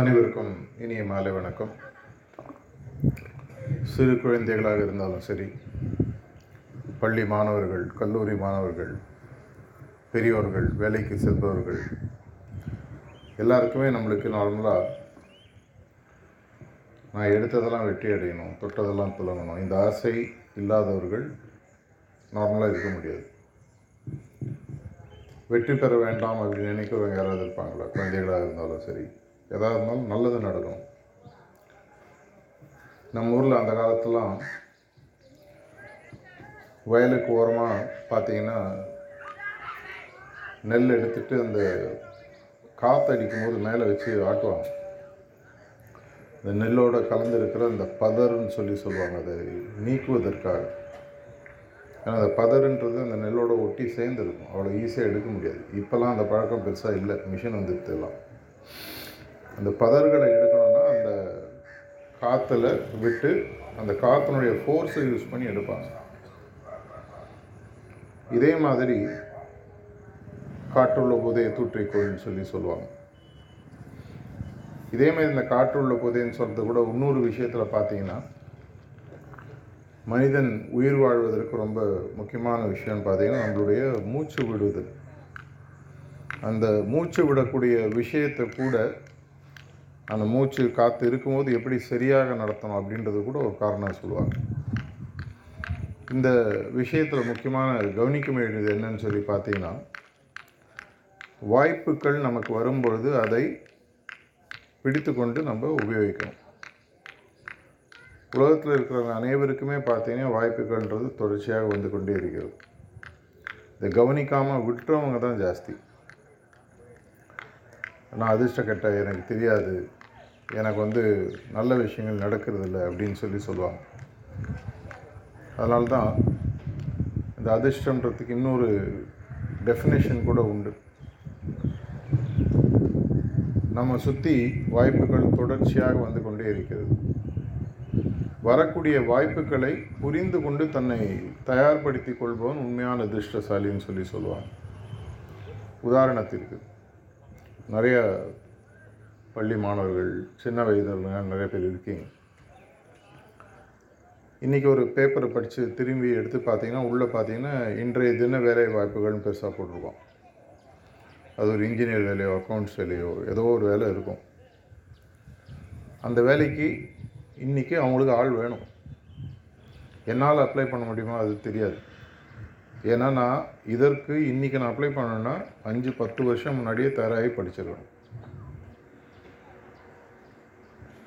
அனைவருக்கும் இனிய மாலை வணக்கம். சிறு குழந்தைகளாக இருந்தாலும் சரி பள்ளி மாணவர்கள் கல்லூரி மாணவர்கள் பெரியோர்கள் வேலைக்கு செல்பவர்கள் எல்லாருக்குமே நம்மளுக்கு நார்மலாக நான் எடுத்ததெல்லாம் வெற்றி அடையணும் தொட்டதெல்லாம் துலங்கணும். இந்த ஆசை இல்லாதவர்கள் நார்மலாக இருக்க முடியாது. வெற்றி பெற வேண்டாம் அப்படின்னு நினைக்கிறவங்க யாராவது இருப்பாங்களா? குழந்தைகளாக இருந்தாலும் சரி எதாக இருந்தாலும் நல்லது நடக்கும். நம்ம ஊரில் அந்த காலத்துலாம் வயலுக்கு ஓரமாக பார்த்தீங்கன்னா நெல் எடுத்துட்டு அந்த காற்று அடிக்கும்போது மேலே வச்சு ஆட்டுவாங்க. இந்த நெல்லோடு கலந்துருக்கிற அந்த பதர்ன்னு சொல்லி சொல்லுவாங்க. அதை நீக்குவதற்காக. ஏன்னா அந்த பதருன்றது அந்த நெல்லோட ஒட்டி சேர்ந்துருக்கும் அவ்வளோ ஈஸியாக எடுக்க முடியாது. இப்போல்லாம் அந்த பழக்கம் பெருசாக இல்லை. மிஷின் வந்துடுது அந்த பதர்களை எடுக்கணும்னா அந்த காற்றுல விட்டு அந்த காற்றினுடைய ஃபோர்ஸை யூஸ் பண்ணி எடுப்பாங்க. இதே மாதிரி காற்றுள்ள போதே தூற்றிக்கொள்னு சொல்லி சொல்லுவாங்க. இதே மாதிரி இந்த காற்றுள்ள போதேன்னு சொல்கிறது கூட இன்னொரு விஷயத்தில் பார்த்தீங்கன்னா மனிதன் உயிர் வாழ்வதற்கு ரொம்ப முக்கியமான விஷயம்னு பார்த்தீங்கன்னா நம்மளுடைய மூச்சு விடுவது அந்த மூச்சு விடக்கூடிய விஷயத்தை கூட அந்த மூச்சு காற்று இருக்கும்போது எப்படி சரியாக நடத்தணும் அப்படின்றது கூட ஒரு காரணம் சொல்லுவாங்க. இந்த விஷயத்தில் முக்கியமான கவனிக்க வேண்டியது என்னன்னு சொல்லி பார்த்தீங்கன்னா வாய்ப்புகள் நமக்கு வரும்பொழுது அதை பிடித்து கொண்டு நம்ம உபயோகிக்கணும். உலகத்தில் இருக்கிறவங்க அனைவருக்குமே பார்த்தீங்கன்னா வாய்ப்புகள்ன்றது தொடர்ச்சியாக வந்து கொண்டே இருக்கிறது. இதை கவனிக்காமல் விட்டுறவங்க தான் ஜாஸ்தி. நான் அதிர்ஷ்டக்கட்ட எனக்கு தெரியாது. எனக்கு வந்து நல்ல விஷயங்கள் நடக்கிறது இல்லை அப்படின்னு சொல்லி சொல்லுவாங்க. அதனால தான் இந்த அதிர்ஷ்டன்றதுக்கு இன்னொரு டெஃபினேஷன் கூட உண்டு. நம்ம சுற்றி வாய்ப்புகள் தொடர்ச்சியாக வந்து கொண்டே இருக்கிறது. வரக்கூடிய வாய்ப்புகளை புரிந்து கொண்டு தன்னை தயார்படுத்தி கொள்பவன் உண்மையான அதிர்ஷ்டசாலின்னு சொல்லி சொல்லுவாங்க. உதாரணத்திற்கு நிறைய பள்ளி மாணவர்கள் சின்ன வயதில் நிறைய பேர் இருக்கீங்க. இன்றைக்கி ஒரு பேப்பரை படித்து திரும்பி எடுத்து பார்த்தீங்கன்னா உள்ளே பார்த்தீங்கன்னா இன்றைய தின வேலை வாய்ப்புகள்னு பெருசாக போட்டிருக்கோம். அது ஒரு இன்ஜினியர் வேலையோ அக்கௌண்ட்ஸ் வேலையோ ஏதோ ஒரு வேலை இருக்கும். அந்த வேலைக்கு இன்றைக்கி அவங்களுக்கு ஆள் வேணும். என்னால் அப்ளை பண்ண முடியுமா? அது தெரியாது. ஏன்னா நான் இதற்கு இன்றைக்கி நான் அப்ளை பண்ணேன்னா அஞ்சு பத்து வருஷம் முன்னாடியே தயாராகி படிச்சிருக்கணும்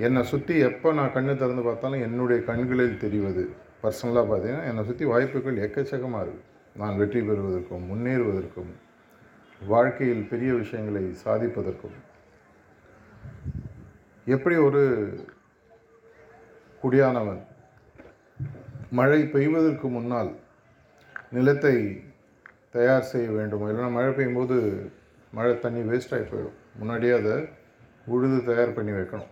என்னை சுற்றி எப்போ நான் கண்ணு திறந்து பார்த்தாலும் என்னுடைய கண்களில் தெரிவது. பர்சனலாக பார்த்தீங்கன்னா என்னை சுற்றி வாய்ப்புகள் எக்கச்சக்கமாக இருக்குது நான் வெற்றி பெறுவதற்கும் முன்னேறுவதற்கும் வாழ்க்கையில் பெரிய விஷயங்களை சாதிப்பதற்கும். எப்படி ஒரு குடியானவன் மழை பெய்வதற்கு முன்னால் நிலத்தை தயார் செய்ய வேண்டும். இல்லைன்னா மழை பெய்யும்போது மழை தண்ணி வேஸ்ட் ஆகி போயிடும். முன்னாடியே அதை உழுது தயார் பண்ணி வைக்கணும்.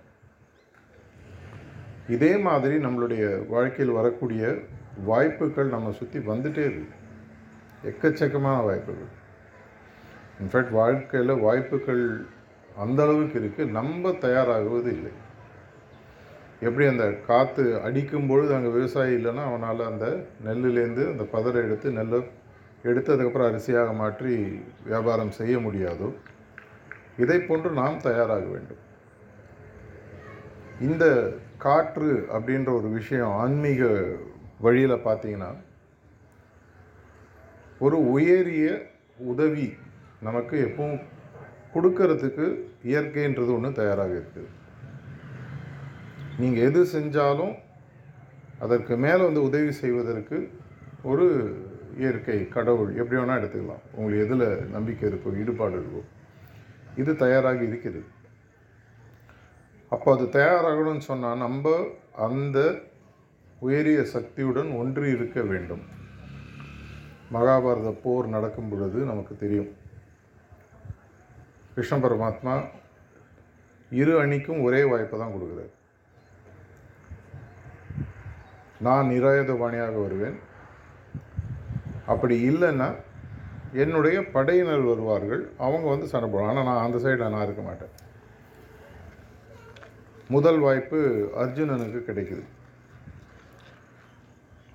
இதே மாதிரி நம்மளுடைய வாழ்க்கையில் வரக்கூடிய வாய்ப்புகள் நம்ம சுற்றி வந்துட்டே இருக்கு. எக்கச்சக்கமான வாய்ப்புகள். இன்ஃபேக்ட் வாழ்க்கையில் வாய்ப்புகள் அந்தளவுக்கு இருக்குது நம்ம தயாராகுவது இல்லை. எப்படி அந்த காற்று அடிக்கும் பொழுது அங்கே விவசாயி இல்லைன்னா அவனால் அந்த நெல்லுலேருந்து அந்த பதரை எடுத்து நெல்லை எடுத்து அதுக்கப்புறம் அரிசியாக மாற்றி வியாபாரம் செய்ய முடியாதோ இதை போன்று நாம் தயாராக வேண்டும். இந்த காற்று அப்படின்ற ஒரு விஷயம் ஆன்மீக வழியில் பார்த்தீங்கன்னா ஒரு உயரிய உதவி நமக்கு எப்பவும் கொடுக்கறதுக்கு இயற்கைன்றது ஒன்று தயாராக இருக்குது. நீங்கள் எது செஞ்சாலும் அதற்கு மேலே வந்து உதவி செய்வதற்கு ஒரு இயற்கை கடவுள் எப்படி வேணால் எடுத்துக்கலாம். உங்களுக்கு எதில் நம்பிக்கை இருக்கோ ஈடுபாடு இருக்கோ இது தயாராக இருக்கிறது அப்போ அது தயாராகணும்னு சொன்னால் நம்ம அந்த உயரிய சக்தியுடன் ஒன்றி இருக்க வேண்டும். மகாபாரத போர் நடக்கும் பொழுது நமக்கு தெரியும். கிருஷ்ண பரமாத்மா இரு அணிக்கும் ஒரே வாய்ப்பை தான் கொடுக்குறாரு. நான் நிராயுதபாணியாக வருவேன். அப்படி இல்லைன்னா என்னுடைய படையினர் வருவார்கள் அவங்க வந்து சண்டை போடுவாங்க. ஆனால் நான் அந்த சைடில் நான் இருக்க மாட்டேன். முதல் வாய்ப்பு அர்ஜுனனுக்கு கிடைக்குது.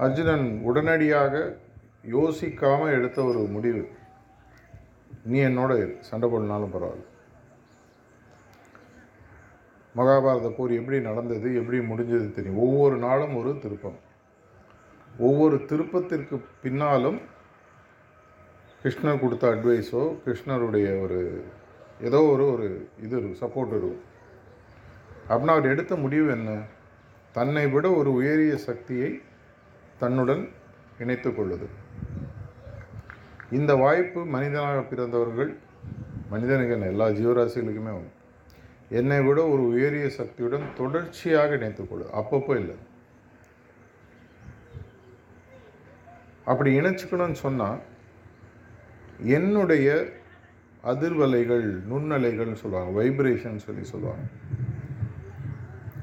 அர்ஜுனன் உடனடியாக யோசிக்காமல் எடுத்த ஒரு முடிவு. நீ என்னோட சண்டை போடனாலும் பரவாயில்ல. மகாபாரத போர் எப்படி நடந்தது எப்படி முடிஞ்சது தெரியும். ஒவ்வொரு நாளும் ஒரு திருப்பம். ஒவ்வொரு திருப்பத்திற்கு பின்னாலும் கிருஷ்ணர் கொடுத்த அட்வைஸோ கிருஷ்ணருடைய ஒரு ஏதோ ஒரு ஒரு இது இருக்கும் சப்போர்ட் இருக்கும். அப்படின்னா அவர் எடுத்த முடிவு என்ன? தன்னை விட ஒரு உயரிய சக்தியை தன்னுடன் இணைத்து கொள்ளுது இந்த வாய்ப்பு மனிதனாக பிறந்தவர்கள் மனிதனுக்கு என்ன எல்லா ஜீவராசிகளுக்குமே உண்டு என்னை விட ஒரு உயரிய சக்தியுடன் தொடர்ச்சியாக இணைத்துக்கொள்ளு அப்பப்போ இல்லை. அப்படி இணைச்சிக்கணும்னு சொன்னால் என்னுடைய அதிர்வலைகள் நுண்ணலைகள்னு சொல்லுவாங்க வைப்ரேஷன் சொல்லி சொல்லுவாங்க.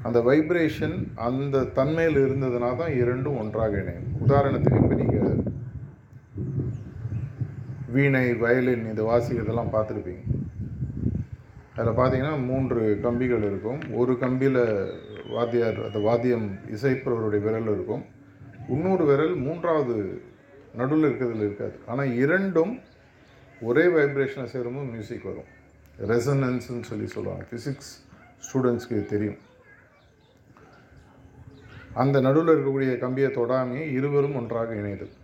அந்த வைப்ரேஷன் அந்த தன்மையில் இருந்ததுனா தான் இரண்டும் ஒன்றாக இணையும். உதாரணத்துக்கு இப்போ நீங்கள் வீணை வயலின் இதை வாசிக்கிறதெல்லாம் பார்த்துருப்பீங்க. அதில் பார்த்தீங்கன்னா மூன்று கம்பிகள் இருக்கும். ஒரு கம்பியில் வாத்தியார் அந்த வாத்தியம் இசைப்பவருடைய விரல் இருக்கும். இன்னொரு விரல் மூன்றாவது நடுவில் இருக்கிறதுல இருக்காது. ஆனால் இரண்டும் ஒரே வைப்ரேஷனை சேரும்போது மியூசிக் வரும். ரெசனன்ஸ்னு சொல்லி சொல்லுவாங்க. ஃபிசிக்ஸ் ஸ்டூடெண்ட்ஸ்க்கு தெரியும். அந்த நடுவில் இருக்கக்கூடிய கம்பியை தொடாமையே இருவரும் ஒன்றாக இணைதல்.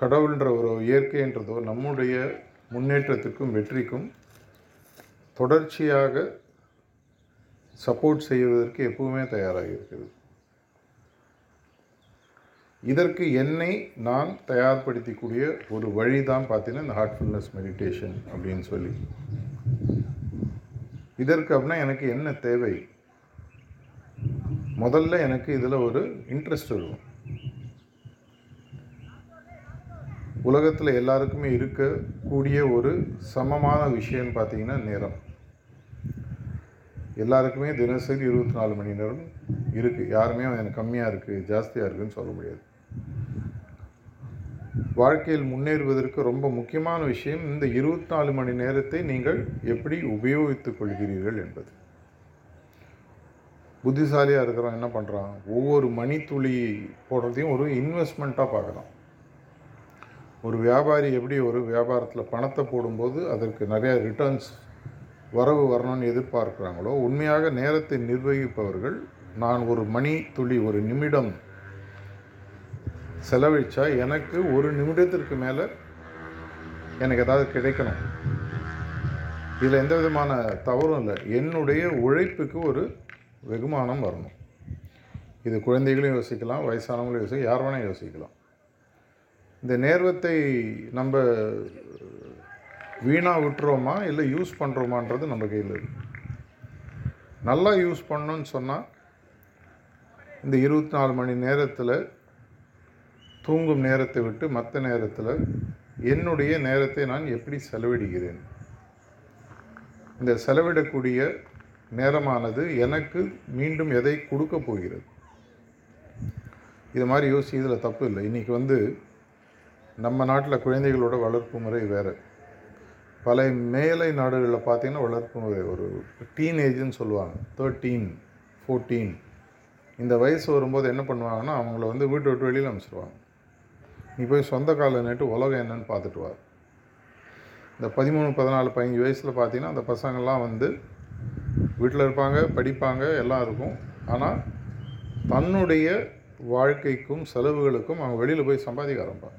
கடவுள்ன்ற ஒரு இயற்கைன்றதோ நம்முடைய முன்னேற்றத்திற்கும் வெற்றிக்கும் தொடர்ச்சியாக சப்போர்ட் செய்வதற்கு எப்பவுமே தயாராக இருக்கிறது இதற்கு என்னை நான் தயார்படுத்திக்கூடிய ஒரு வழி தான் பார்த்தீங்கன்னா இந்த ஹார்ட்ஃபுல்னஸ் மெடிடேஷன் அப்படின்னு சொல்லி. இதற்கு அப்படின்னா எனக்கு என்ன தேவை? முதல்ல எனக்கு இதில் ஒரு இன்ட்ரெஸ்ட் வரும் உலகத்தில் எல்லாருக்குமே இருக்கக்கூடிய ஒரு சமமான விஷயம்னு பார்த்தீங்கன்னா நேரம். எல்லாருக்குமே தினசரி இருபத்தி நாலு மணி நேரம் இருக்குது யாருமே எனக்கு கம்மியாக இருக்குது ஜாஸ்தியாக இருக்குதுன்னு சொல்ல முடியாது. வாழ்க்கையில் முன்னேறுவதற்கு ரொம்ப முக்கியமான விஷயம் இந்த இருபத்தி நாலு மணி நேரத்தை நீங்கள் எப்படி உபயோகித்துக் கொள்கிறீர்கள் என்பது. புத்திசாலியாக இருக்கிறவன் என்ன பண்ணுறான் ஒவ்வொரு மணித்துளி போடுறதையும் ஒரு இன்வெஸ்ட்மெண்ட்டாக பார்க்குறான். ஒரு வியாபாரி எப்படி ஒரு வியாபாரத்தில் பணத்தை போடும்போது அதற்கு நிறையா ரிட்டர்ன்ஸ் வரவு வரணும்னு எதிர்பார்க்குறாங்களோ உண்மையாக நேரத்தை நிர்வகிப்பவர்கள் நான் ஒரு மணி துளி ஒரு நிமிடம் செலவழித்தா எனக்கு ஒரு நிமிடத்திற்கு மேலே எனக்கு ஏதாவது கிடைக்கணும். இதில் எந்த விதமான தவறும் இல்லை. என்னுடைய உழைப்புக்கு ஒரு வெகுமானம் வரணும். இது குழந்தைகளையும் யோசிக்கலாம் வயசானவங்களும் யோசிக்கலாம் யார் வேணால் யோசிக்கலாம். இந்த நேர்வத்தை நம்ம வீணாக விட்டுறோமா இல்லை யூஸ் பண்ணுறோமான்றது நம்ம கையில் இருக்குது நல்லா யூஸ் பண்ணோன்னு சொன்னால் இந்த இருபத்தி நாலு மணி நேரத்தில் தூங்கும் நேரத்தை விட்டு மற்ற நேரத்தில் என்னுடைய நேரத்தை நான் எப்படி செலவிடுகிறேன்? இந்த செலவிடக்கூடிய நேரமானது எனக்கு மீண்டும் எதை கொடுக்க போகிறது? இது மாதிரி யோசி இதில் தப்பு இல்லை. இன்றைக்கி வந்து நம்ம நாட்டில் குழந்தைகளோட வளர்ப்பு முறை வேறு. பல மேலை நாடுகளில் பார்த்தீங்கன்னா வளர்ப்பு முறை ஒரு டீனேஜ்னு சொல்லுவாங்க. தேர்ட்டீன் ஃபோர்டீன் இந்த வயசு வரும்போது என்ன பண்ணுவாங்கன்னா அவங்கள வந்து வீட்டை விட்டு வெளியில் அனுப்பிச்சிடுவாங்க நீ போய் சொந்த காலில் நட்டு உலகம் என்னன்னு பார்த்துட்டு வா. இந்த பதிமூணு பதினாலு பதினஞ்சு வயசில் பார்த்தீங்கன்னா அந்த பசங்கள்லாம் வந்து வீட்டில் இருப்பாங்க படிப்பாங்க எல்லாம் இருக்கும். ஆனால் தன்னுடைய வாழ்க்கைக்கும் செலவுகளுக்கும் அவங்க வெளியில் போய் சம்பாதிக்க ஆரம்பிப்பாங்க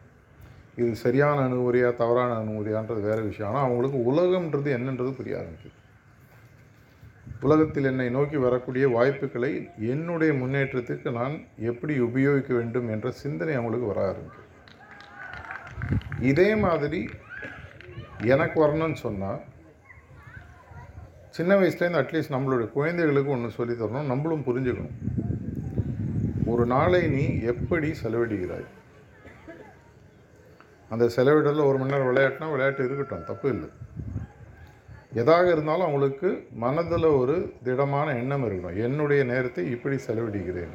இது சரியான அணுகுமுறையா தவறான அணுகுமுறையான்றது வேறு விஷயம். ஆனால் அவங்களுக்கு உலகம்ன்றது என்னன்றது புரிய ஆரம்பிக்குது. உலகத்தில் என்னை நோக்கி வரக்கூடிய வாய்ப்புகளை என்னுடைய முன்னேற்றத்துக்கு நான் எப்படி உபயோகிக்க வேண்டும் என்ற சிந்தனை அவங்களுக்கு வர ஆரம்பிக்கும் இதே மாதிரி எனக்கு வரணும்னு சொன்னால் சின்ன வயசுலேருந்து அட்லீஸ்ட் நம்மளுடைய குழந்தைகளுக்கு ஒன்று சொல்லி தரணும் நம்மளும் புரிஞ்சுக்கணும். ஒரு நாளை நீ எப்படி செலவிடுகிறாய்? அந்த செலவிடலில் ஒரு மணி நேரம் விளையாட்டுனா விளையாட்டு இருக்கட்டும் தப்பு இல்லை. எதாக இருந்தாலும் அவங்களுக்கு மனதில் ஒரு திடமான எண்ணம் இருக்கணும். என்னுடைய நேரத்தை இப்படி செலவிடுகிறேன்.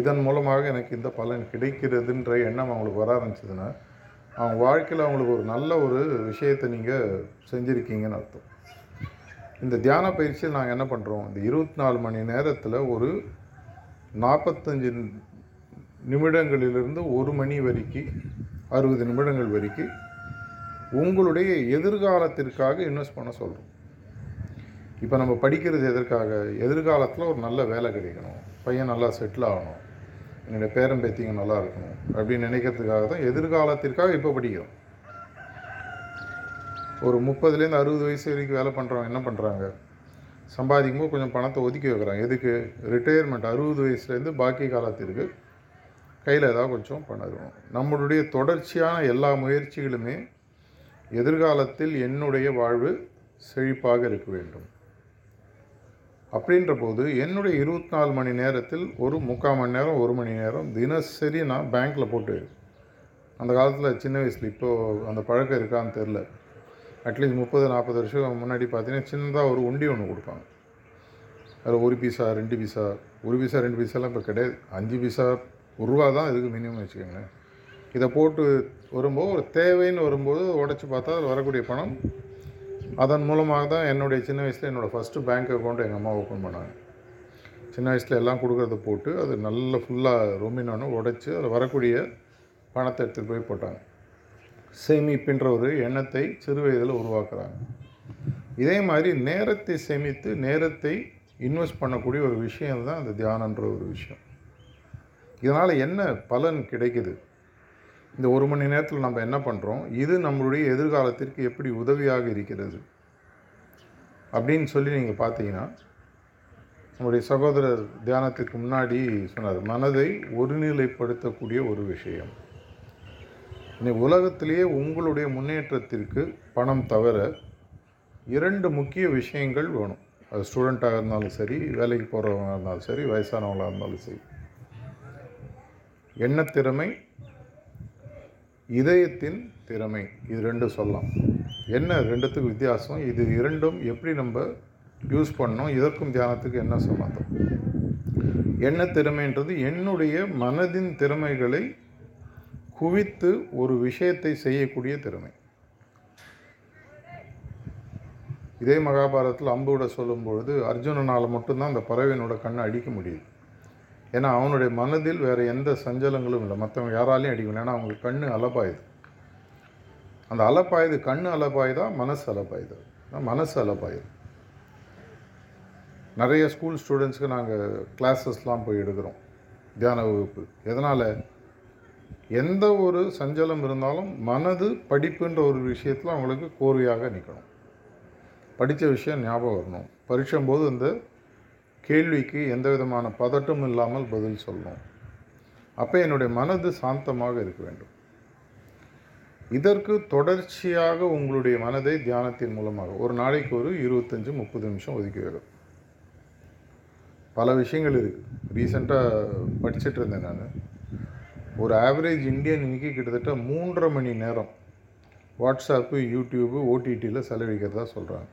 இதன் மூலமாக எனக்கு இந்த பலன் கிடைக்கிறதுன்ற எண்ணம் அவங்களுக்கு வர ஆரம்பிச்சதுன்னா அவங்க வாழ்க்கையில் அவங்களுக்கு ஒரு நல்ல ஒரு விஷயத்தை நீங்கள் செஞ்சுருக்கீங்கன்னு அர்த்தம். இந்த தியான பயிற்சியில் நாங்கள் என்ன பண்ணுறோம் இந்த இருபத்தி நாலு மணி நேரத்தில் ஒரு நாற்பத்தஞ்சு நிமிடங்களிலிருந்து ஒரு மணி வரைக்கும் அறுபது நிமிடங்கள் வரைக்கும் உங்களுடைய எதிர்காலத்திற்காக இன்வெஸ்ட் பண்ண சொல்கிறோம் இப்போ நம்ம படிக்கிறது எதற்காக? எதிர்காலத்தில் ஒரு நல்ல வேலை கிடைக்கணும். பையன் நல்லா செட்டில் ஆகணும். என்னுடைய பேரன் பேத்திங்க நல்லா இருக்கணும் அப்படின்னு நினைக்கிறதுக்காக தான் எதிர்காலத்திற்காக இப்போ படிக்கிறோம். ஒரு முப்பதுலேருந்து அறுபது வயசு வரைக்கும் வேலை பண்ணுறவங்க என்ன பண்ணுறாங்க சம்பாதிக்கும் போது கொஞ்சம் பணத்தை ஒதுக்கி வைக்கிறாங்க எதுக்கு? ரிட்டையர்மெண்ட் அறுபது வயசுலேருந்து பாக்கி காலத்திற்கு கையில் ஏதாவது கொஞ்சம் பண்ணிருக்கணும் நம்மளுடைய தொடர்ச்சியான எல்லா முயற்சிகளுமே எதிர்காலத்தில் என்னுடைய வாழ்வு செழிப்பாக இருக்க வேண்டும். அப்படின்ற போது என்னுடைய இருபத்தி நாலு மணி நேரத்தில் ஒரு முக்கால் மணி நேரம் ஒரு மணி நேரம் தினசரி நான் பேங்க்கில் போட்டு அந்த காலத்தில் சின்ன வயசில் இப்போது அந்த பழக்கம் இருக்கான்னு தெரில அட்லீஸ்ட் முப்பது நாற்பது வருஷம் முன்னாடி பார்த்தீங்கன்னா சின்னதாக ஒரு உண்டி ஒன்று கொடுப்பாங்க. அதில் ஒரு பீஸா ரெண்டு பீஸா ஒரு பீஸா ரெண்டு பீஸாலாம் இப்போ கிடையாது. அஞ்சு பீஸா ஒரு ரூபா தான் இதுக்கு மினிமம் வச்சுக்கோங்களேன் இதை போட்டு வரும்போது ஒரு தேவைன்னு வரும்போது உடச்சி பார்த்தா அதில் வரக்கூடிய பணம் அதன் மூலமாக தான் என்னுடைய சின்ன வயசில் என்னோடய ஃபஸ்ட்டு பேங்க் அக்கௌண்ட் எங்கள் அம்மா ஓப்பன் பண்ணாங்க. சின்ன வயசில் எல்லாம் கொடுக்குறத போட்டு அது நல்ல ஃபுல்லாக ரொம்பினோன்னு உடச்சி அதில் வரக்கூடிய பணத்தை எடுத்துகிட்டு போய் போட்டாங்க. சேமிப்புன்ற ஒரு எண்ணத்தை சிறு வயதில் உருவாக்குறாங்க. இதே மாதிரி நேரத்தை சேமித்து நேரத்தை இன்வெஸ்ட் பண்ணக்கூடிய ஒரு விஷயம் தான் அந்த தியானன்ற ஒரு விஷயம். இதனால் என்ன பலன் கிடைக்குது? இந்த ஒரு மணி நேரத்தில் நம்ம என்ன பண்ணுறோம் இது நம்மளுடைய எதிர்காலத்திற்கு எப்படி உதவியாக இருக்கிறது? அப்படின்னு சொல்லி நீங்கள் பார்த்தீங்கன்னா நம்முடைய சகோதரர் தியானத்திற்கு முன்னாடி சொன்னார் மனதை ஒருநிலைப்படுத்தக்கூடிய ஒரு விஷயம். இன்னைக்கு உலகத்திலேயே உங்களுடைய முன்னேற்றத்திற்கு பணம் தவிர இரண்டு முக்கிய விஷயங்கள் வேணும். அது ஸ்டூடெண்ட்டாக இருந்தாலும் சரி வேலைக்கு போகிறவங்களாக இருந்தாலும் சரி வயசானவங்களாக இருந்தாலும் சரி. எண்ணத்திறமை இதயத்தின் திறமை. இது ரெண்டும் சொல்லலாம். என்ன ரெண்டுத்துக்கு வித்தியாசம்? இது இரண்டும் எப்படி நம்ம யூஸ் பண்ணோம் இதற்கும் தியானத்துக்கு என்ன சம்மந்தம் எண்ண திறமைன்றது என்னுடைய மனதின் திறமைகளை குவித்து ஒரு விஷயத்தை செய்யக்கூடிய திறமை. இதே மகாபாரதத்தில் அம்புவிட சொல்லும்பொழுது அர்ஜுனனால் மட்டும்தான் அந்த பறவையினோட கண்ணை அடிக்க முடியுது. ஏன்னா அவனுடைய மனதில் வேறு எந்த சஞ்சலங்களும் இல்லை. மற்றவங்க யாராலையும் அடிக்கல ஏன்னா அவங்களுக்கு கண் அலப்பாயுது. அந்த அலப்பாயுது கண் அலப்பாயுதா மனசு அலப்பாயுது? மனசு அலப்பாயுது. நிறைய ஸ்கூல் ஸ்டூடெண்ட்ஸ்க்கு நாங்கள் கிளாஸஸ்லாம் போய் எடுக்கிறோம். தியான வகுப்பு. எதனால்? எந்த ஒரு சஞ்சலம் இருந்தாலும் மனது படிப்புன்ற ஒரு விஷயத்தில் அவங்களுக்கு கோர்வையாக நிற்கணும் படித்த விஷயம் ஞாபகம் வரணும். பரிட்சம் போது இந்த கேள்விக்கு எந்த விதமான பதட்டம் இல்லாமல் பதில் சொல்லணும் அப்போ என்னுடைய மனது சாந்தமாக இருக்க வேண்டும். இதற்கு தொடர்ச்சியாக உங்களுடைய மனதை தியானத்தின் மூலமாக ஒரு நாளைக்கு ஒரு இருபத்தஞ்சி முப்பது நிமிஷம் ஒதுக்கி வரும் பல விஷயங்கள் இருக்குது ரீசெண்டாக படிச்சுட்டு இருந்தேன் நான். ஒரு ஆவரேஜ் இந்தியன் இன்னைக்கு கிட்டத்தட்ட மூன்றரை மணி நேரம் வாட்ஸ்அப்பு யூடியூப்பு ஓடிடியில் செலவழிக்கிறதா சொல்கிறாங்க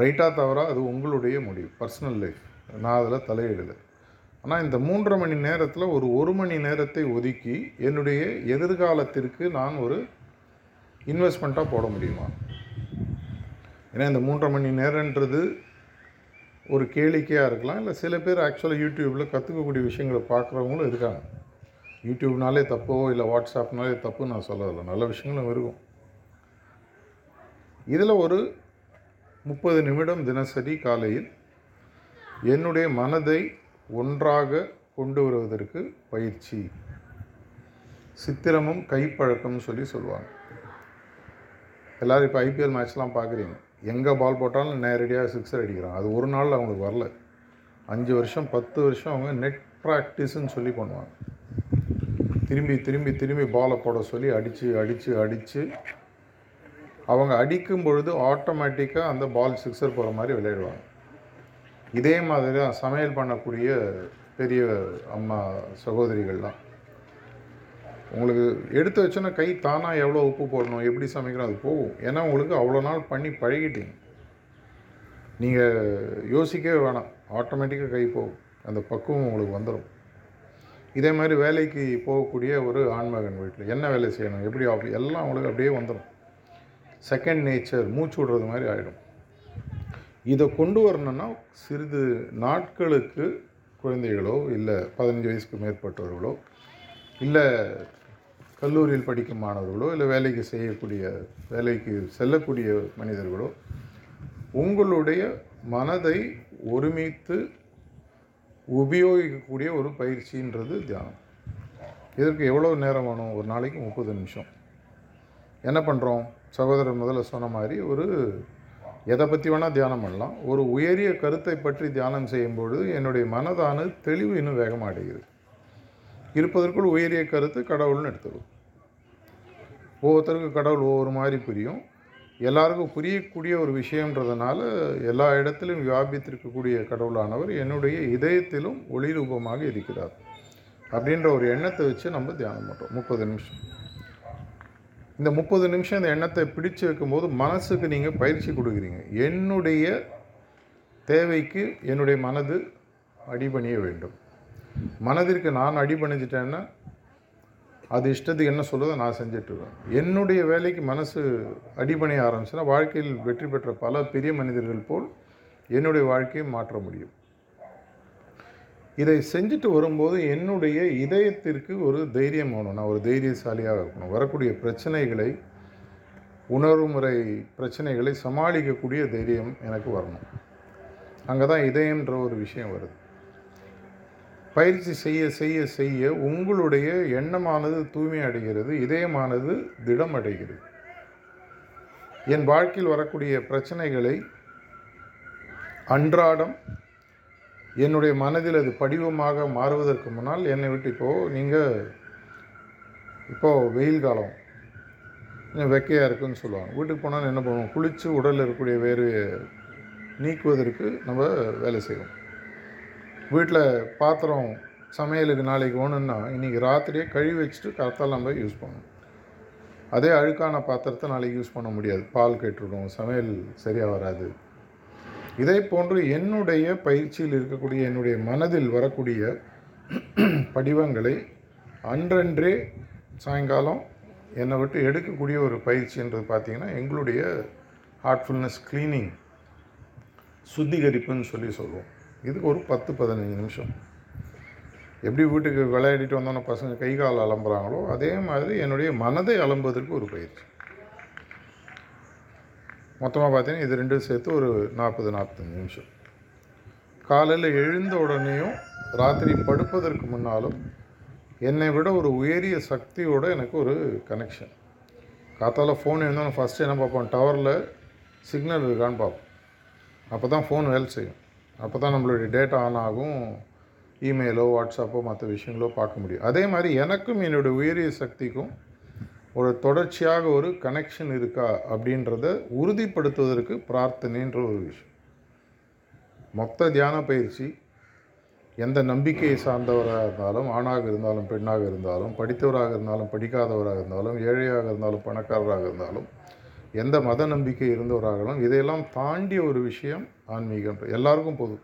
ரைட்டாக தவறா அது உங்களுடைய முடிவு பர்சனல் லைஃப் நான் அதில் தலையிடலை. ஆனால் இந்த மூன்றரை மணி நேரத்தில் ஒரு ஒரு மணி நேரத்தை ஒதுக்கி என்னுடைய எதிர்காலத்திற்கு நான் ஒரு இன்வெஸ்ட்மெண்ட்டாக போட முடியுமா? ஏன்னா இந்த மூன்றரை மணி நேரன்றது ஒரு கேளிக்கையாக இருக்கலாம் இல்லை சில பேர் ஆக்சுவலாக யூடியூப்பில் கற்றுக்கக்கூடிய விஷயங்களை பார்க்குறவங்களும் இருக்காங்க. யூடியூப்னாலே தப்போ இல்லை வாட்ஸ்அப்னாலே தப்புன்னு நான் சொல்லலை. நல்ல விஷயங்களும் இருக்கும். இதில் ஒரு முப்பது நிமிடம் தினசரி காலையில் என்னுடைய மனதை ஒன்றாக கொண்டு வருவதற்கு பயிற்சி. சித்திரமும் கைப்பழக்கம்னு சொல்லி சொல்லுவாங்க. எல்லோரும் இப்போ ஐபிஎல் மேட்ச்லாம் பார்க்குறீங்க. எங்கே பால் போட்டாலும் நேரடியாக சிக்ஸர் அடிக்கிறான். அது ஒரு நாள் அவங்களுக்கு வரல. அஞ்சு வருஷம் பத்து வருஷம் அவங்க நெட் ப்ராக்டிஸ்ன்னு சொல்லி பண்ணுவாங்க. திரும்பி திரும்பி திரும்பி பாலை போட சொல்லி அடித்து அடித்து அடித்து அவங்க அடிக்கும் பொழுது ஆட்டோமேட்டிக்காக அந்த பால் சிக்ஸர் போகிற மாதிரி விளையாடுவாங்க. இதே மாதிரி தான் சமையல் பண்ணக்கூடிய பெரிய அம்மா சகோதரிகள்லாம். உங்களுக்கு எடுத்து வச்சோன்னா கை தானாக எவ்வளோ உப்பு போடணும் எப்படி சமைக்கணும் அது போகும். ஏன்னா உங்களுக்கு அவ்வளோ நாள் பண்ணி பழகிட்டீங்க. நீங்கள் யோசிக்கவே வேணாம். ஆட்டோமேட்டிக்காக கை போகும். அந்த பக்குவம் உங்களுக்கு வந்துடும் இதே மாதிரி வேலைக்கு போகக்கூடிய ஒரு ஆண்மகன் வீட்டில் என்ன வேலை செய்யணும் எப்படி ஆஃபீஸ் எல்லாம் உங்களுக்கு அப்படியே வந்துடும் செகண்ட் நேச்சர் மூச்சு விடுறது மாதிரி ஆகிடும் இதை கொண்டு வரணும்னா சிறிது நாட்களுக்கு குழந்தைகளோ இல்லை பதினஞ்சு வயசுக்கு மேற்பட்டவர்களோ இல்லை கல்லூரியில் படிக்கும் மாணவர்களோ இல்லை வேலைக்கு செய்யக்கூடிய வேலைக்கு செல்லக்கூடிய மனிதர்களோ உங்களுடைய மனதை ஒருமித்து உபயோகிக்கக்கூடிய ஒரு பயிற்சின்றது தியானம். இதற்கு எவ்வளோ நேரம் வேணும்? ஒரு நாளைக்கு முப்பது நிமிஷம். என்ன பண்ணுறோம் சகோதரர் முதல்ல சொன்ன மாதிரி ஒரு எதை பற்றி வேணால் தியானம் பண்ணலாம். ஒரு உயரிய கருத்தை பற்றி தியானம் செய்யும்பொழுது என்னுடைய மனதானது தெளிவு இன்னும் வேகமாக அடைகிறது இருப்பதற்குள் உயரிய கருத்து கடவுள்னு எடுத்துக்கும் ஒவ்வொருத்தருக்கும் கடவுள் ஒவ்வொரு மாதிரி புரியும். எல்லாருக்கும் புரியக்கூடிய ஒரு விஷயன்றதுனால எல்லா இடத்திலும் வியாபித்திருக்கக்கூடிய கடவுளானவர் என்னுடைய இதயத்திலும் ஒளி ரூபமாக இருக்கிறார். அப்படின்ற ஒரு எண்ணத்தை வச்சு நம்ம தியானம் பண்ணுறோம் முப்பது நிமிஷம். இந்த முப்பது நிமிஷம் இந்த எண்ணத்தை பிடிச்சு வைக்கும்போது மனசுக்கு நீங்கள் பயிற்சி கொடுக்குறீங்க. என்னுடைய தேவைக்கு என்னுடைய மனது அடிபணிய வேண்டும். மனதிற்கு நான் அடிபணிஞ்சிட்டேன்னா அது இஷ்டத்துக்கு என்ன சொல்லுதோ நான் செஞ்சிட்ருக்கேன் என்னுடைய வேலைக்கு மனசு அடிபணிய ஆரம்பிச்சுன்னா வாழ்க்கையில் வெற்றி பெற்ற பல பெரிய மனிதர்கள் போல் என்னுடைய வாழ்க்கையை மாற்ற முடியும். இதை செஞ்சுட்டு வரும்போது என்னுடைய இதயத்திற்கு ஒரு தைரியம் வேணும். நான் ஒரு தைரியசாலியாக இருக்கணும். வரக்கூடிய பிரச்சனைகளை உணர்வுமுறை பிரச்சனைகளை சமாளிக்கக்கூடிய தைரியம் எனக்கு வரணும். அங்கே தான் இதயம்ன்ற ஒரு விஷயம் வருது. பயிற்சி செய்ய செய்ய செய்ய உங்களுடைய எண்ணமானது தூய்மை அடைகிறது இதயமானது திடம் அடைகிறது. என் வாழ்க்கையில் வரக்கூடிய பிரச்சனைகளை அன்றாடம் என்னுடைய மனதில் அது படிவமாக மாறுவதற்கு முன்னால் என்னை விட்டு இப்போது நீங்கள் இப்போது வெயில் காலம். வெக்கையாக இருக்குன்னு சொல்லுவாங்க. வீட்டுக்கு போனால் என்ன பண்ணுவோம்? குளித்து உடலில் இருக்கக்கூடிய வேர்வையை நீக்குவதற்கு நம்ம வேலை செய்வோம். வீட்டில் பாத்திரம் சமையலுக்கு நாளைக்கு வேணும்னா இன்றைக்கி ராத்திரியே கழுவி வச்சுட்டு கரெக்டாக நம்ம யூஸ் பண்ணணும். அதே அழுக்கான பாத்திரத்தை நாளைக்கு யூஸ் பண்ண முடியாது. பால் கெட்டுடும் சமையல் சரியாக வராது. இதே போன்று என்னுடைய பயிற்சியில் இருக்கக்கூடிய என்னுடைய மனதில் வரக்கூடிய படிவங்களை அன்றன்றே சாயங்காலம் என்னை விட்டு எடுக்கக்கூடிய ஒரு பயிற்சின்றது பார்த்திங்கன்னா எங்களுடைய ஹார்ட்ஃபுல்னஸ் க்ளீனிங் சுத்திகரிப்புன்னு சொல்லி சொல்லுவோம். இதுக்கு ஒரு பத்து பதினஞ்சு நிமிஷம். எப்படி வீட்டுக்கு விளையாடிட்டு வந்தோன்னே பசங்க கை கால் அலம்புறாங்களோ அதே மாதிரி என்னுடைய மனதை அலம்புவதற்கு ஒரு பயிற்சி. மொத்தமாக பார்த்தீங்கன்னா இது ரெண்டும் சேர்த்து ஒரு நாற்பது நாற்பத்தஞ்சு நிமிஷம். காலையில் எழுந்த உடனேயும் ராத்திரி படுப்பதற்கு முன்னாலும் என்னை விட ஒரு உயரிய சக்தியோட எனக்கு ஒரு கனெக்ஷன் காத்தால ஃபோன் இருந்தாலும் ஃபஸ்ட்டு என்ன பார்ப்போம்? டவரில் சிக்னல் இருக்கான்னு பார்ப்போம். அப்போ தான் ஃபோன் வேலை செய்யும். அப்போ தான் நம்மளுடைய டேட்டா ஆன் ஆகும். இமெயிலோ வாட்ஸ்அப்போ மற்ற விஷயங்களோ பார்க்க முடியும். அதே மாதிரி எனக்கும் என்னுடைய உயரிய சக்திக்கும் ஒரு தொடர்ச்சியாக ஒரு கனெக்ஷன் இருக்கா அப்படின்றத உறுதிப்படுத்துவதற்கு பிரார்த்தனைன்ற ஒரு விஷயம். மொத்த தியான பயிற்சி எந்த நம்பிக்கையை சார்ந்தவராக இருந்தாலும் ஆணாக இருந்தாலும் பெண்ணாக இருந்தாலும் படித்தவராக இருந்தாலும் படிக்காதவராக இருந்தாலும் ஏழையாக இருந்தாலும் பணக்காரராக இருந்தாலும் எந்த மத நம்பிக்கை இருந்தவராகலும் இதையெல்லாம் தாண்டிய ஒரு விஷயம் ஆன்மீகம் எல்லாருக்கும் பொது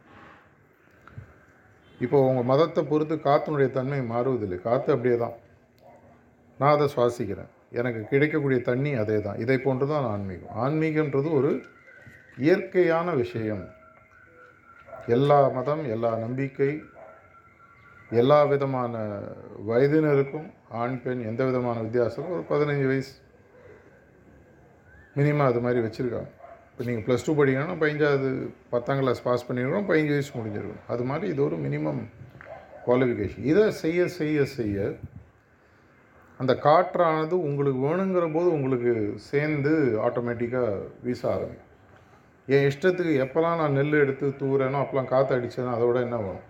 இப்போ உங்கள் மதத்தை பொறுத்து காற்றினுடைய தன்மை மாறுவதில்லை. காற்று அப்படியே தான் நான் அதை சுவாசிக்கிறேன். எனக்கு கிடைக்கக்கூடிய தண்ணி அதே தான் இதை போன்று தான் ஆன்மீகம். ஆன்மீகன்றது ஒரு இயற்கையான விஷயம். எல்லா மதம் எல்லா நம்பிக்கை எல்லா விதமான வயதினருக்கும் ஆண் பெண் எந்த விதமான வித்தியாசமும் ஒரு பதினஞ்சு வயசு மினிமம் அது மாதிரி வச்சுருக்காங்க. இப்போ நீங்கள் ப்ளஸ் டூ படிக்கணும்னா பதினஞ்சாவது பத்தாம் கிளாஸ் பாஸ் பண்ணிருக்கணும் பதினஞ்சு வயசு முடிஞ்சிருக்கணும் அது மாதிரி இது ஒரு மினிமம் குவாலிஃபிகேஷன் இதை செய்ய செய்ய செய்ய அந்த காற்றானது உங்களுக்கு வேணுங்கிற போது உங்களுக்கு சேர்ந்து ஆட்டோமேட்டிக்காக வீச ஆரம்பிக்கும். என் இஷ்டத்துக்கு எப்போல்லாம் நான் நெல் எடுத்து தூவுறேனோ அப்போல்லாம் காற்று அடித்தேனோ அதோட என்ன வரும்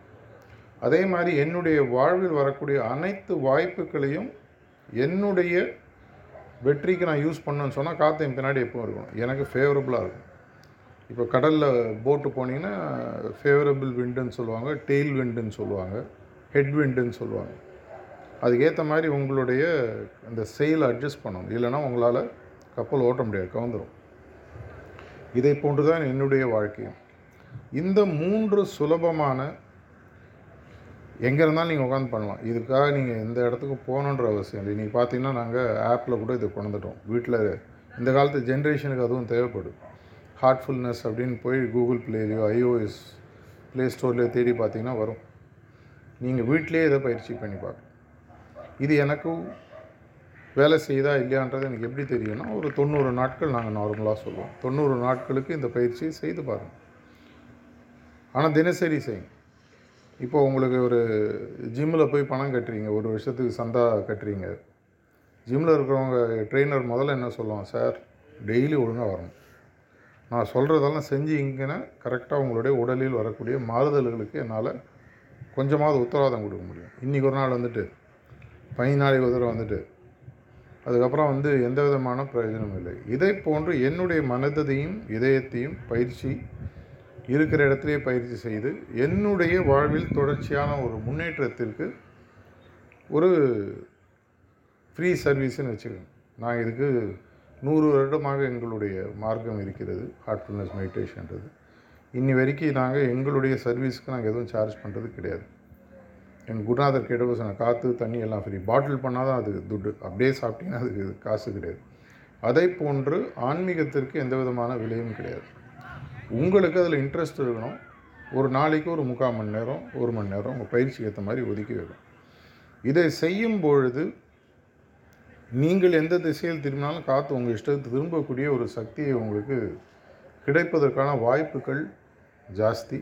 அதே மாதிரி என்னுடைய வாழ்வில் வரக்கூடிய அனைத்து வாய்ப்புகளையும் என்னுடைய வெற்றிக்கு நான் யூஸ் பண்ணேன்னு சொன்னால் காற்று என் பின்னாடி எப்பவும் இருக்கணும். எனக்கு ஃபேவரபுளாக இருக்கும். இப்போ கடலில் போட்டு போனீங்கன்னா ஃபேவரபிள் விண்டுன்னு சொல்லுவாங்க டெய்ல் விண்டுன்னு சொல்லுவாங்க ஹெட் விண்டுன்னு சொல்லுவாங்க. அதுக்கேற்ற மாதிரி உங்களுடைய அந்த செயலை அட்ஜஸ்ட் பண்ணணும். இல்லைன்னா உங்களால் கப்பல் ஓட்ட முடியாது கவுந்துடும் இதை போன்று தான் என்னுடைய வாழ்க்கையும். இந்த மூன்று சுலபமான எங்கே இருந்தாலும் நீங்கள் உட்காந்து பண்ணலாம். இதுக்காக நீங்கள் எந்த இடத்துக்கு போகணுன்ற அவசியம் இல்லை. நீங்கள் பார்த்தீங்கன்னா நாங்கள் ஆப்பில் கூட இதை கொண்டுட்டோம் வீட்டில் இந்த காலத்து ஜென்ரேஷனுக்கு அதுவும் தேவைப்படும். ஹார்ட்ஃபுல்னஸ் அப்படின்னு போய் கூகுள் ப்ளேலேயோ ஐஓஎஸ் ப்ளே ஸ்டோர்லேயோ தேடி பார்த்தீங்கன்னா வரும். நீங்கள் வீட்டிலேயே இதை பயிற்சி பண்ணி பார்க்கலாம் இது எனக்கும் வேலை செய்தா இல்லையான்றது எனக்கு எப்படி தெரியும்னா ஒரு தொண்ணூறு நாட்கள் நாங்கள் நார்மலாக சொல்லுவோம். தொண்ணூறு நாட்களுக்கு இந்த பயிற்சியை செய்து பாருங்கள் ஆனால் தினசரி செய்யுங்க. இப்போ உங்களுக்கு ஒரு ஜிம்மில் போய் பணம் கட்டுறீங்க ஒரு வருஷத்துக்கு சந்தா கட்டுறீங்க. ஜிம்மில் இருக்கிறவங்க ட்ரெயினர் முதல்ல என்ன சொல்லுவான் சார் டெய்லி ஒழுங்காக வரணும். நான் சொல்கிறதெல்லாம் செஞ்சீங்கன்னா கரெக்டாக உங்களுடைய உடலில் வரக்கூடிய மாறுதல்களுக்கு என்னால் கொஞ்சமாவது உத்தரவாதம் கொடுக்க முடியும். இன்றைக்கி ஒரு நாள் வந்துட்டு பதினாலு தடவை வந்துட்டு. அதுக்கப்புறம் வந்து எந்த விதமான பிரயோஜனமும் இல்லை. இதை போன்று என்னுடைய மனதையும் இதயத்தையும் பயிற்சி இருக்கிற இடத்துலையே பயிற்சி செய்து என்னுடைய வாழ்வில் தொடர்ச்சியான ஒரு முன்னேற்றத்திற்கு ஒரு ஃப்ரீ சர்வீஸ்னு வச்சுக்கோங்க. நான் இதுக்கு நூறு வருடமாக எங்களுடைய மார்க்கம் இருக்கிறது ஹார்ட்ஃபுல்னஸ் மெடிடேஷன்றது இன்னி வரைக்கும் நாங்கள் எங்களுடைய சர்வீஸ்க்கு நாங்கள் எதுவும் சார்ஜ் பண்ணுறது கிடையாது. என் குருநாதர் கேட்டபோது சொன்ன காற்று தண்ணி எல்லாம் ஃப்ரீ பாட்டில் பண்ணால் தான் அதுக்கு துட்டு. அப்படியே சாப்பிட்டீங்கன்னா அதுக்கு காசு கிடையாது. அதை போன்று ஆன்மீகத்திற்கு எந்த விதமான விலையும் கிடையாது. உங்களுக்கு அதில் இன்ட்ரெஸ்ட் இருக்கணும். ஒரு நாளைக்கு ஒரு முக்கால் மணி நேரம் ஒரு மணி நேரம் உங்கள் பயிற்சிக்கு ஏற்ற மாதிரி ஒதுக்கி வைக்கணும். இதை செய்யும் பொழுது நீங்கள் எந்த திசையில் திரும்பினாலும் காற்று உங்கள் இஷ்டத்தை திரும்பக்கூடிய ஒரு சக்தியை உங்களுக்கு கிடைப்பதற்கான வாய்ப்புகள் ஜாஸ்தி.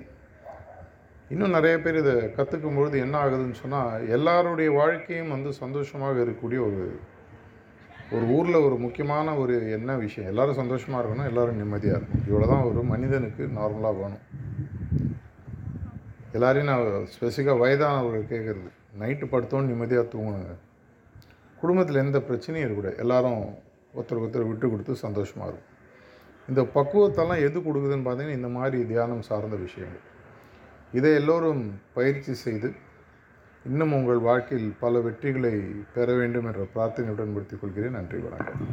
இன்னும் நிறைய பேர் இதை கற்றுக்கும் பொழுது என்ன ஆகுதுன்னு சொன்னால் எல்லாருடைய வாழ்க்கையும் வந்து சந்தோஷமாக இருக்கக்கூடிய ஒரு ஒரு ஊரில் ஒரு முக்கியமான ஒரு என்ன விஷயம் எல்லோரும் சந்தோஷமாக இருக்கணும் எல்லோரும் நிம்மதியாக இருக்கணும். இவ்வளோ தான் ஒரு மனிதனுக்கு நார்மலாக வேணும். எல்லாரையும் நான் ஸ்பெசிஃபிக்காக வயதானவர்கள் கேட்குறது நைட்டு படுத்தோன்னு நிம்மதியாக தூங்கணுங்க குடும்பத்தில் எந்த பிரச்சனையும் இருக்கக்கூடாது. எல்லோரும் ஒருத்தர் ஒருத்தர் விட்டு கொடுத்து சந்தோஷமாக இருக்கும் இந்த பக்குவத்தெல்லாம் எது கொடுக்குதுன்னு பார்த்தீங்கன்னா இந்த மாதிரி தியானம் சார்ந்த விஷயங்கள். இதை எல்லோரும் பயிற்சி செய்து இன்னும் உங்கள் வாழ்க்கையில் பல வெற்றிகளை பெற வேண்டும் என்ற பிரார்த்தனையுடன் முடித்துக் கொள்கிறேன். நன்றி வணக்கம்.